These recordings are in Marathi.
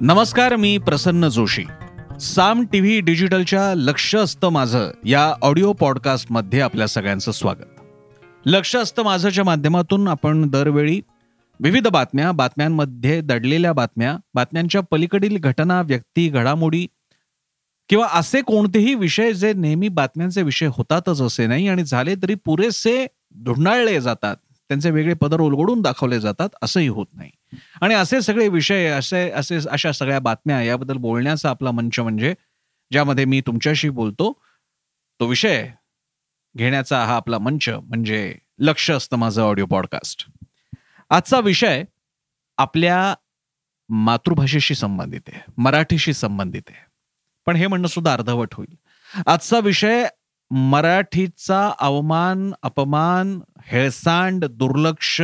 नमस्कार मी प्रसन्न जोशी. साम टी व्ही डिजिटलच्या लक्ष असतं माझं या ऑडिओ पॉडकास्टमध्ये आपल्या सगळ्यांचं स्वागत. लक्ष असतं माझंच्या माध्यमातून आपण दरवेळी विविध बातम्या बातम्यांमध्ये दडलेल्या बातम्या बातम्यांच्या पलीकडील घटना व्यक्ती घडामोडी किंवा असे कोणतेही विषय जे नेहमी बातम्यांचे विषय होतातच असे नाही आणि झाले तरी पुरेसे धुंडाळले जातात. त्यांचे वेगळे पदर उलगडून दाखवले जातात असंही होत नाही. आणि असे सगळे विषय असे असे अशा सगळ्या बातम्या याबद्दल बोलण्याचा आपला मंच म्हणजे ज्यामध्ये मी तुमच्याशी बोलतो तो विषय घेण्याचा हा आपला मंच म्हणजे लक्ष असतं माझं ऑडिओ पॉडकास्ट. आजचा विषय आपल्या मातृभाषेशी संबंधित आहे मराठीशी संबंधित आहे. पण हे म्हणणं सुद्धा अर्धवट होईल. आजचा विषय मराठीचा अवमान अपमान हेळसांड दुर्लक्ष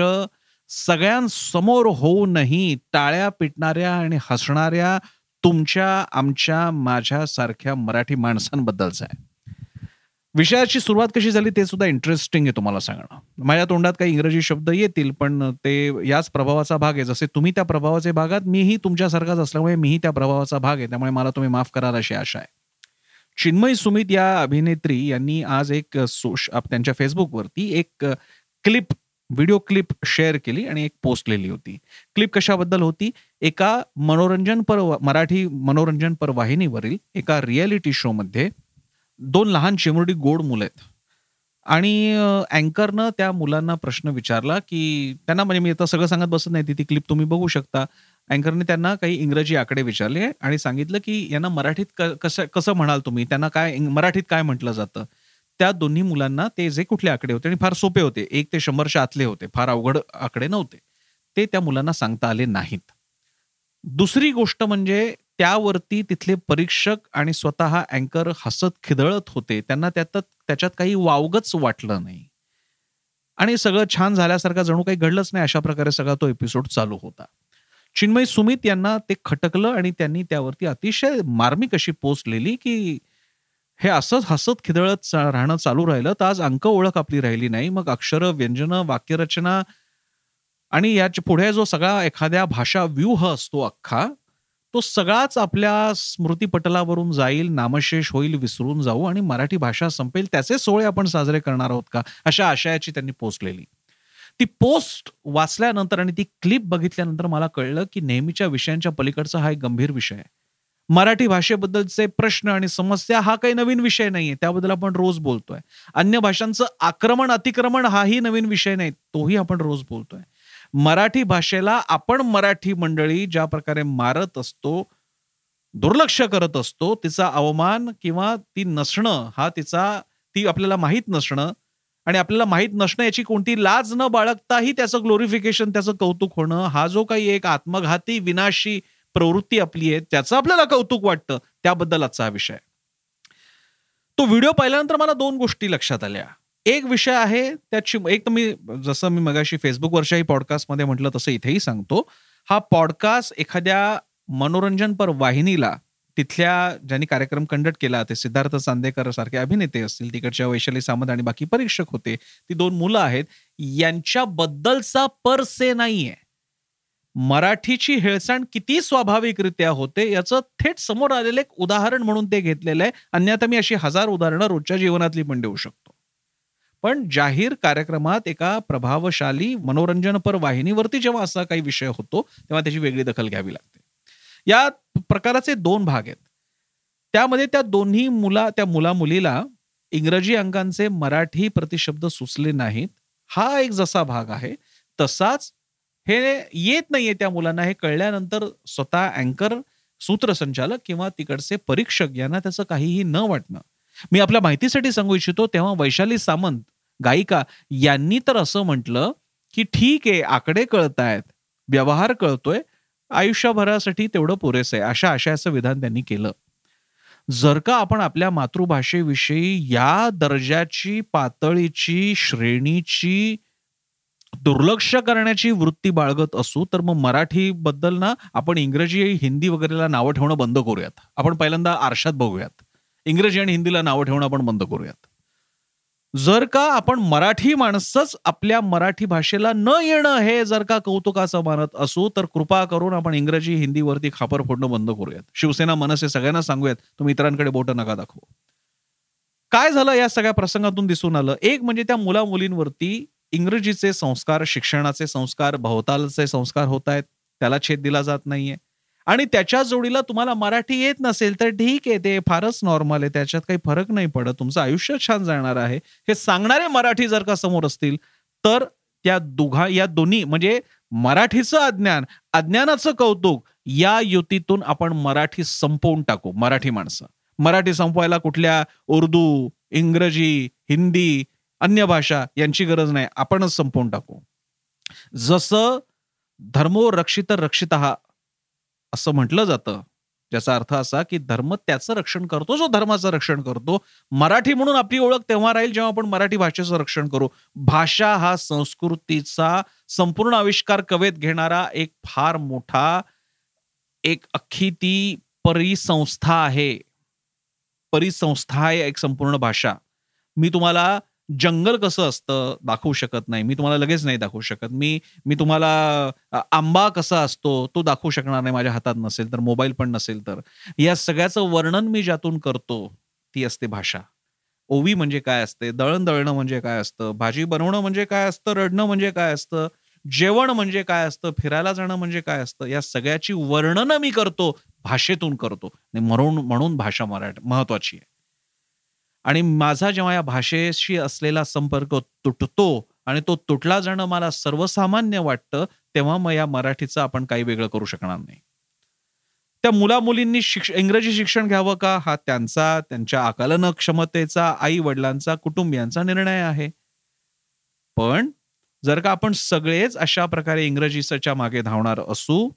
सगळ्यांसमोर होऊनही टाळ्या पिटणाऱ्या आणि हसणाऱ्या तुमच्या आमच्या माझ्यासारख्या मराठी माणसांबद्दलचा आहे. विषयाची सुरुवात कशी झाली ते सुद्धा इंटरेस्टिंग आहे तुम्हाला सांगणं. माझ्या तोंडात काही इंग्रजी शब्द येतील पण ते याच प्रभावाचा भाग आहे. जसे तुम्ही त्या प्रभावाचे भागात मीही तुमच्यासारखाच असल्यामुळे मीही त्या प्रभावाचा भाग आहे. त्यामुळे मला तुम्ही माफ कराल अशी आशा आहे. चिन्मय सुमित या अभिनेत्री यांनी आज एक सोश त्यांच्या फेसबुकवरती एक क्लिप व्हिडिओ क्लिप शेअर केली आणि एक पोस्ट लिहिली होती. क्लिप कशाबद्दल होती? एका मनोरंजन पर मराठी मनोरंजन पर वाहिनीवरील एका रियालिटी शो मध्ये दोन लहान चिमुरडी गोड मुलं आहेत. आणि अँकरनं त्या मुलांना प्रश्न विचारला की त्यांना म्हणजे मी आता सगळं सांगत बसत नाही ती क्लिप तुम्ही बघू शकता. अँकरने त्यांना काही इंग्रजी आकडे विचारले आणि सांगितलं की यांना मराठीत कसं कसं म्हणाल तुम्ही? त्यांना काय मराठीत काय म्हटलं जातं? त्या दोन्ही मुलांना ते जे कुठले आकडे होते आणि फार सोपे होते. एक ते शंभरच्या आतले होते. फार अवघड आकडे नव्हते. ते त्या मुलांना सांगता आले नाहीत. दुसरी गोष्ट म्हणजे त्यावरती तिथले परीक्षक आणि स्वतः अँकर हसत खिदळत होते. त्यांना त्यात त्याच्यात काही वावगच वाटलं नाही. आणि सगळं छान झाल्यासारखं जणू काही घडलंच नाही. अशा प्रकारे सगळा तो एपिसोड चालू होता. चिन्मय सुमित यांना ते खटकलं आणि त्यांनी त्यावरती अतिशय मार्मिक अशी पोस्ट लिहिली की हे असंच हसत खिदळत राहणं चालू राहिलं तर आज अंक ओळख आपली राहिली नाही. मग अक्षर व्यंजन वाक्यरचना आणि याच्यापुढे जो सगळा एखाद्या भाषा व्यूह असतो अख्खा तो सगळाच आपल्या स्मृतीपटलावरून जाईल नामशेष होईल विसरून जाऊ आणि मराठी भाषा संपेल त्याचे सोहळे आपण साजरे करणार आहोत का? अशा आशयाची त्यांनी पोचलेली ती पोस्ट वाचल्यानंतर आणि ती क्लिप बघितल्यानंतर मला कळलं की नेहमीच्या विषयांच्या पलीकडचा हा एक गंभीर विषय आहे. मराठी भाषेबद्दलचे प्रश्न आणि समस्या हा काही नवीन विषय नाहीये. त्याबद्दल आपण रोज बोलतोय. अन्य भाषांचं आक्रमण अतिक्रमण हाही नवीन विषय नाही तोही आपण रोज बोलतोय. मराठी भाषेला आपण मराठी मंडळी ज्या प्रकारे मारत असतो दुर्लक्ष करत असतो तिचा अवमान किंवा ती नसणं हा तिचा ती आपल्याला माहीत नसणं आणि आपल्याला माहीत नसणं याची कोणती लाज न बाळगताही त्याचं ग्लोरिफिकेशन त्याचं कौतुक होणं हा जो काही एक आत्मघाती विनाशी प्रवृत्ती आपली आहे त्याचं आपल्याला कौतुक वाटतं त्याबद्दल आजचा हा विषय. तो व्हिडिओ पाहिल्यानंतर मला दोन गोष्टी लक्षात आल्या. एक विषय आहे त्याची एक तर मी जसं मी मगाशी फेसबुकवरच्याही पॉडकास्टमध्ये म्हटलं तसं इथेही सांगतो. हा पॉडकास्ट एखाद्या मनोरंजनपर वाहिनीला तिथल्या ज्यांनी कार्यक्रम कंडक्ट केला ते सिद्धार्थ चांदेकर सारखे अभिनेते असतील तिकडच्या वैशाली सामंत आणि बाकी परीक्षक होते ती दोन मुलं आहेत. यांच्याबद्दलचा पर से नाहीये. मराठीची हेळसांड किती स्वाभाविकरित्या होते याचं थेट समोर आलेलं एक उदाहरण म्हणून ते घेतलेलं आहे. अन्यथा मी अशी हजार उदाहरणं रोजच्या जीवनातली पण देऊ शकतो. पण जाहीर कार्यक्रमात एका प्रभावशाली मनोरंजनपर वाहिनीवरती जेव्हा असा काही विषय होतो तेव्हा त्याची वेगळी दखल घ्यावी लागते. यात प्रकाराचे दोन भाग आहेत. त्यामध्ये त्या दोन्ही मुला त्या मुला मुलीला इंग्रजी अंकांचे मराठी प्रतिशब्द सुचले नाहीत. हा एक जसा भाग आहे तसाच हे येत नाहीये त्या मुलांना. हे कळल्यानंतर स्वतः अँकर सूत्रसंचालक किंवा तिकडचे परीक्षक यांना त्याचं काहीही न वाटणं. मी आपल्या माहितीसाठी सांगू इच्छितो तेव्हा वैशाली सामंत गायिका यांनी तर असं म्हटलं की ठीक आहे आकडे कळतायत व्यवहार कळतोय आयुष्यभरासाठी तेवढं पुरेसं आहे. अशा आशयाचं विधान त्यांनी केलं. जर का आपण आपल्या मातृभाषेविषयी या दर्जाची पातळीची श्रेणीची दुर्लक्ष करण्याची वृत्ती बाळगत असू तर मग मराठी बद्दल ना आपण इंग्रजी हिंदी वगैरेला नावं ठेवणं बंद करूयात. आपण पहिल्यांदा आरशात बघूयात. इंग्रजी आणि हिंदीला नावं ठेवणं आपण बंद करूयात. जर का आपण मराठी माणसंच आपल्या मराठी भाषेला न येणं हे जर का कौतुकाचं मानत असू तर कृपा करून आपण इंग्रजी हिंदीवरती खापर फोडणं बंद करूयात. शिवसेना मनसे सगळ्यांना सांगूयात तुम्ही इतरांकडे बोट नका दाखवू. काय झालं या सगळ्या प्रसंगातून दिसून आलं? एक म्हणजे त्या मुला मुलींवरती इंग्रजीचे संस्कार शिक्षणाचे संस्कार भवतालचे संस्कार होत आहेत. त्याला छेद दिला जात नाहीये. आणि त्याच्या जोडीला तुम्हाला मराठी येत नसेल तर ठीक आहे ते फारच नॉर्मल आहे. त्याच्यात काही फरक नाही पडत. तुमचं आयुष्य छान जाणार आहे. हे सांगणारे मराठी जर का समोर असतील तर त्या दोघा या दोन्ही म्हणजे मराठीचं अज्ञान अज्ञानाचं कौतुक या युतीतून आपण मराठी संपवून टाकू मराठी माणसं. मराठी संपवायला कुठल्या उर्दू इंग्रजी हिंदी अन्य भाषा यांची गरज नाही. आपणच संपवून टाकू. जसं धर्मो रक्षित रक्षित हा असं म्हटलं जातं. ज्याचा अर्थ असा की धर्म त्याचं रक्षण करतो जो धर्माचं रक्षण करतो. मराठी म्हणून आपली ओळख तेव्हा राहील जेव्हा आपण मराठी भाषेचं रक्षण करू. भाषा हा संस्कृतीचा संपूर्ण आविष्कार कवेत घेणारा एक फार मोठा एक अख्खी ती परिसंस्था आहे. परिसंस्था आहे एक संपूर्ण भाषा. मी तुम्हाला जंगल कसं असतं दाखवू शकत नाही. मी तुम्हाला लगेच नाही दाखवू शकत. मी मी तुम्हाला आंबा कसा असतो तो दाखवू शकणार नाही माझ्या हातात नसेल तर मोबाईल पण नसेल तर. या सगळ्याचं वर्णन मी ज्यातून करतो ती असते भाषा. ओवी म्हणजे काय असते? दळण दळणं म्हणजे काय असतं? भाजी बनवणं म्हणजे काय असतं? रडणं म्हणजे काय असतं? जेवण म्हणजे काय असतं? फिरायला जाणं म्हणजे काय असतं? या सगळ्याची वर्णनं मी करतो भाषेतून करतो. म्हणून म्हणून भाषा मराठी महत्वाची आहे. आणि माझा जेव्हा या भाषेशी असलेला संपर्क तुटतो आणि तो तुटला जाणं मला सर्वसामान्य वाटतं तेव्हा मग या मराठीचं आपण काही वेगळं करू शकणार नाही. त्या मुला मुलींनी शिक्ष इंग्रजी शिक्षण घ्यावं का? हा त्यांचा त्यांच्या आकलन क्षमतेचा आई वडिलांचा कुटुंबियांचा निर्णय आहे. पण जर का आपण सगळेच अशा प्रकारे इंग्रजीच्या मागे धावणार असू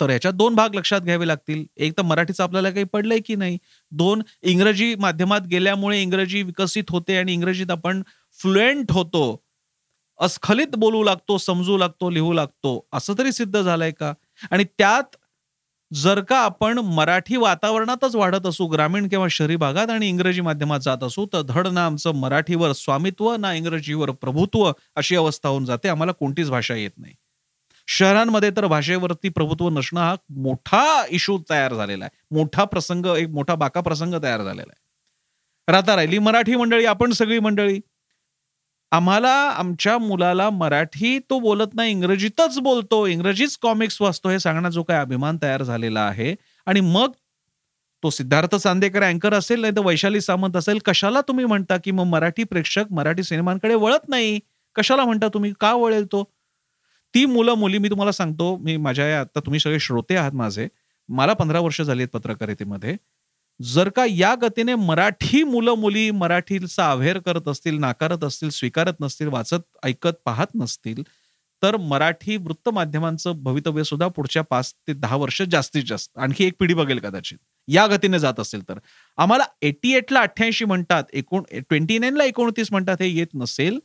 तर याच्यात दोन भाग लक्षात घ्यावे लागतील. एक तर मराठीचं आपल्याला काही पडलंय की नाही? दोन इंग्रजी माध्यमात गेल्यामुळे इंग्रजी विकसित होते आणि इंग्रजीत आपण फ्लुएंट होतो. अस्खलित बोलू लागतो समजू लागतो लिहू लागतो. असं तरी सिद्ध झालंय का? आणि त्यात जर का आपण मराठी वातावरणातच वाढत असू ग्रामीण किंवा शहरी भागात आणि इंग्रजी माध्यमात जात असू तर धड ना आमचं मराठीवर स्वामित्व ना इंग्रजीवर प्रभुत्व अशी अवस्था होऊन जाते. आम्हाला कोणतीच भाषा येत नाही. शहरांमध्ये तर भाषेवरती प्रभुत्व नसणं हा मोठा इशू तयार झालेला आहे. मोठा प्रसंग एक मोठा बाका प्रसंग तयार झालेला आहे. राहता राहिली मराठी मंडळी आपण सगळी मंडळी. आम्हाला आमच्या मुलाला मराठी तो बोलत नाही इंग्रजीतच बोलतो. इंग्रजीच कॉमिक्स वाचतो हे सांगण्याचा जो काय अभिमान तयार झालेला आहे. आणि मग तो सिद्धार्थ चांदेकर अँकर असेल नाही तर वैशाली सामंत असेल कशाला तुम्ही म्हणता की मग मराठी प्रेक्षक मराठी सिनेमांकडे वळत नाही? कशाला म्हणता तुम्ही? का वळेल तो? ती मुलं मुली मी तुम्हाला सांगतो मी माझ्या आता तुम्ही सगळे श्रोते आहात माझे मला पंधरा वर्ष झाली आहेत पत्रकारितेमध्ये. जर का या गतीने मराठी मुलं मुली मराठीचा अवेअर करत असतील नाकारत असतील स्वीकारत नसतील वाचत ऐकत पाहत नसतील तर मराठी वृत्तमाध्यमांचं भवितव्य सुद्धा पुढच्या पाच ते दहा वर्ष जास्तीत जास्त आणखी एक पिढी बघेल कदाचित. या गतीने जात असेल तर. आम्हाला एटी एटला अठ्ठ्याऐंशी म्हणतात एकोण ट्वेंटी नाईनला एकोणतीस म्हणतात हे येत नसेल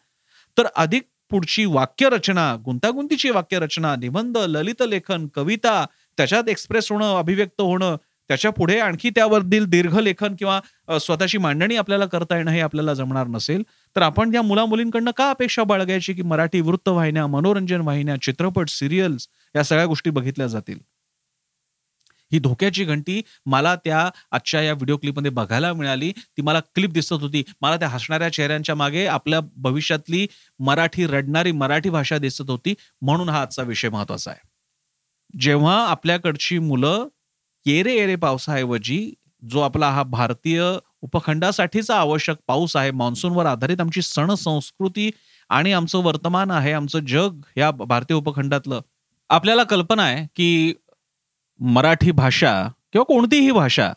तर अधिक पुढची वाक्यरचना गुंतागुंतीची वाक्यरचना निबंध ललित लेखन कविता त्याच्यात एक्सप्रेस होणं अभिव्यक्त होणं त्याच्या पुढे आणखी त्यावरील दीर्घ लेखन किंवा स्वतःची मांडणी आपल्याला करता येणं हे आपल्याला जमणार नसेल. तर आपण त्या मुला मुलींकडनं का अपेक्षा बाळगायची की मराठी वृत्तवाहिन्या मनोरंजन वाहिन्या चित्रपट सिरियल्स या सगळ्या गोष्टी बघितल्या जातील? ही धोक्याची घंटी मला त्या आजच्या या व्हिडिओ क्लिपमध्ये बघायला मिळाली. ती मला क्लिप दिसत होती. मला त्या हसणाऱ्या चेहऱ्यांच्या मागे आपल्या भविष्यातली मराठी रडणारी मराठी भाषा दिसत होती. म्हणून हा आजचा विषय महत्त्वाचा आहे. जेव्हा आपल्याकडची मुलं येरे येरे पावसाऐवजी जो आपला हा भारतीय उपखंडासाठीचा आवश्यक पाऊस आहे मान्सूनवर आधारित आमची सण संस्कृती आणि आमचं वर्तमान आहे आमचं जग या भारतीय उपखंडातलं आपल्याला कल्पना आहे की मराठी भाषा किंवा कोणतीही भाषा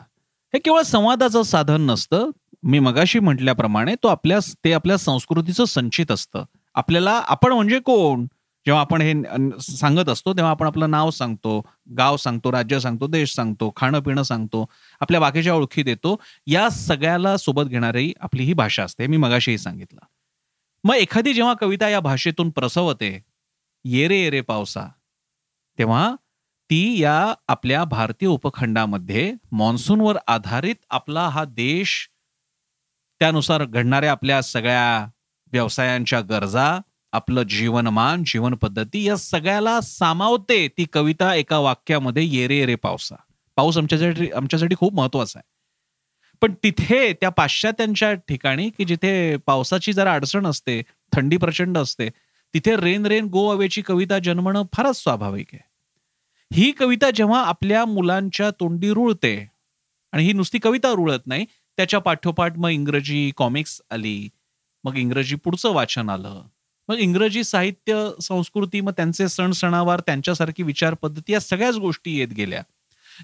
हे केवळ संवादाचं साधन नसतं. मी मगाशी म्हटल्याप्रमाणे तो आपल्या ते आपल्या संस्कृतीचं संचित असतं. आपल्याला आपण म्हणजे कोण? जेव्हा आपण हे सांगत असतो तेव्हा आपण आपलं नाव सांगतो गाव सांगतो राज्य सांगतो देश सांगतो खाणं पिणं सांगतो आपल्या बाकीच्या ओळखी देतो. या सगळ्याला सोबत घेणारी आपली ही भाषा असते. मी मगाशीही सांगितलं. मग एखादी जेव्हा कविता या भाषेतून प्रसवते येरे येरे पावसा तेव्हा ती या आपल्या भारतीय उपखंडामध्ये मान्सूनवर आधारित आपला हा देश त्यानुसार घडणाऱ्या आपल्या सगळ्या व्यवसायांच्या गरजा आपलं जीवनमान जीवन पद्धती या सगळ्याला सामावते ती कविता एका वाक्यामध्ये येरे येरे पावसा. पाऊस आमच्यासाठी आमच्यासाठी खूप महत्त्वाचा आहे. पण तिथे त्या पाश्चात्यांच्या ठिकाणी की जिथे पावसाची जरा अडचण असते थंडी प्रचंड असते तिथे रेन रेन गो अवेची कविता जन्मणं फारच स्वाभाविक आहे. ही कविता जेव्हा आपल्या मुलांच्या तोंडी रुळते आणि ही नुसती कविता रुळत नाही त्याच्या पाठोपाठ मग इंग्रजी कॉमिक्स आली मग इंग्रजी पुढचं वाचन आलं मग इंग्रजी साहित्य संस्कृती मग त्यांचे सण सणावार त्यांच्यासारखी विचार पद्धती या सगळ्याच गोष्टी येत गेल्या.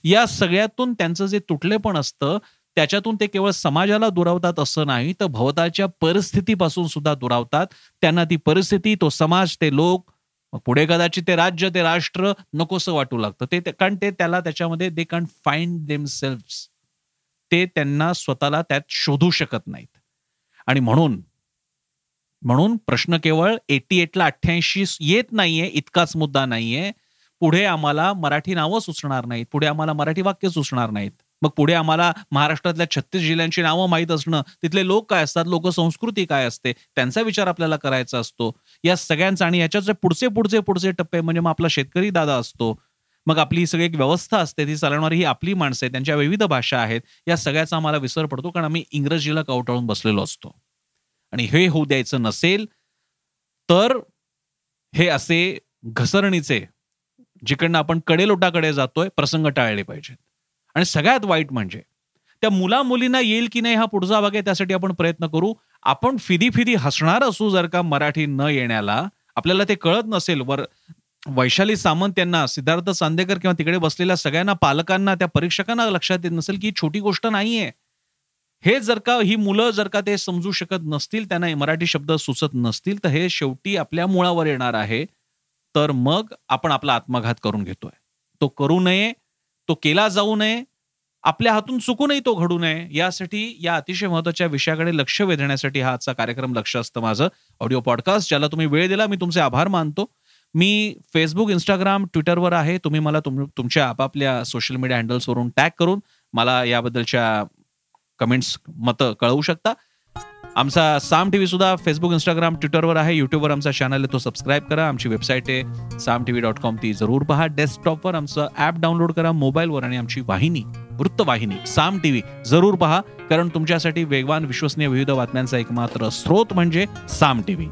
या सगळ्यातून त्यांचं जे तुटलेपण असतं त्याच्यातून ते केवळ समाजाला दुरावतात असं नाही तर भवताच्या परिस्थितीपासून सुद्धा दुरावतात. त्यांना ती परिस्थिती तो समाज ते लोक पुढे कदाचित ते राज्य ते राष्ट्र नकोसं वाटू लागतं. ते कारण ते त्याला त्याच्यामध्ये they can find them self ते त्यांना स्वतःला त्यात शोधू शकत नाहीत. आणि म्हणून म्हणून प्रश्न केवळ एटी एटला अठ्ठ्याऐंशी येत नाहीये इतकाच मुद्दा नाहीये. पुढे आम्हाला मराठी नावं सुचणार नाहीत. पुढे आम्हाला मराठी वाक्य सुचणार नाहीत. मग पुढे आम्हाला महाराष्ट्रातल्या छत्तीस जिल्ह्यांची नावं माहीत असणं तिथले लोक काय असतात लोक संस्कृती काय असते त्यांचा विचार आपल्याला करायचा असतो. या सगळ्यांचा आणि याच्याचे पुढचे पुढचे पुढचे टप्पे म्हणजे मग आपला शेतकरी दादा असतो. मग आपली सगळी एक व्यवस्था असते ती चालवणारी ही आपली माणसं आहे त्यांच्या विविध भाषा आहेत या सगळ्याचा आम्हाला विसर पडतो कारण आम्ही इंग्रजीला कवटाळून बसलेलो असतो. आणि हे होऊ द्यायचं नसेल तर हे असे घसरणीचे जिकडनं आपण कडेलोटाकडे जातोय प्रसंग टाळले पाहिजेत. आणि सगळ्यात वाईट म्हणजे त्या मुला मुलींना येईल की नाही हा पुढचा भाग आहे त्यासाठी आपण प्रयत्न करू. आपण फिदी फिदी हसणार असू जर का मराठी न येण्याला. आपल्याला ते कळत नसेल. वर वैशाली सामंत यांना सिद्धार्थ चांदेकर किंवा तिकडे बसलेल्या सगळ्यांना पालकांना त्या परीक्षकांना लक्षात येत नसेल की छोटी गोष्ट नाहीये. हे जर का ही मुलं जर का ते समजू शकत नसतील त्यांना मराठी शब्द सुचत नसतील तर हे शेवटी आपल्या मुळावर येणार आहे. तर मग आपण आपला आत्मघात करून घेतोय. तो करू नये. तो केला जाऊ नये आपल्या हातून चुकूनही तो घडू नये यासाठी या अतिशय महत्त्वाच्या विषयाकडे लक्ष वेधण्यासाठी हा आजचा कार्यक्रम लक्ष असतं माझं. ऑडिओ पॉडकास्ट ज्याला तुम्ही वेळ दिला मी तुमचे आभार मानतो. मी फेसबुक इंस्टाग्राम ट्विटरवर आहे. तुम्ही मला तुम तुमच्या आपापल्या सोशल मीडिया हँडल्सवरून टॅग करून मला याबद्दलच्या कमेंट्स मतं कळवू शकता. आमचा साम टीव्ही सुद्धा फेसबुक इंस्टाग्राम ट्विटरवर आहे. युट्यूबवर आमचा चॅनल आहे तो सबस्क्राईब करा. आमची वेबसाईट आहे साम टीव्ही डॉट कॉम ती जरूर पहा. डेस्कटॉपवर आमचं ऍप डाउनलोड करा मोबाईलवर आणि आमची वाहिनी वृत्तवाहिनी साम टीव्ही जरूर पहा. कारण तुमच्यासाठी वेगवान विश्वसनीय विविध बातम्यांचा एकमात्र स्रोत म्हणजे साम टीव्ही.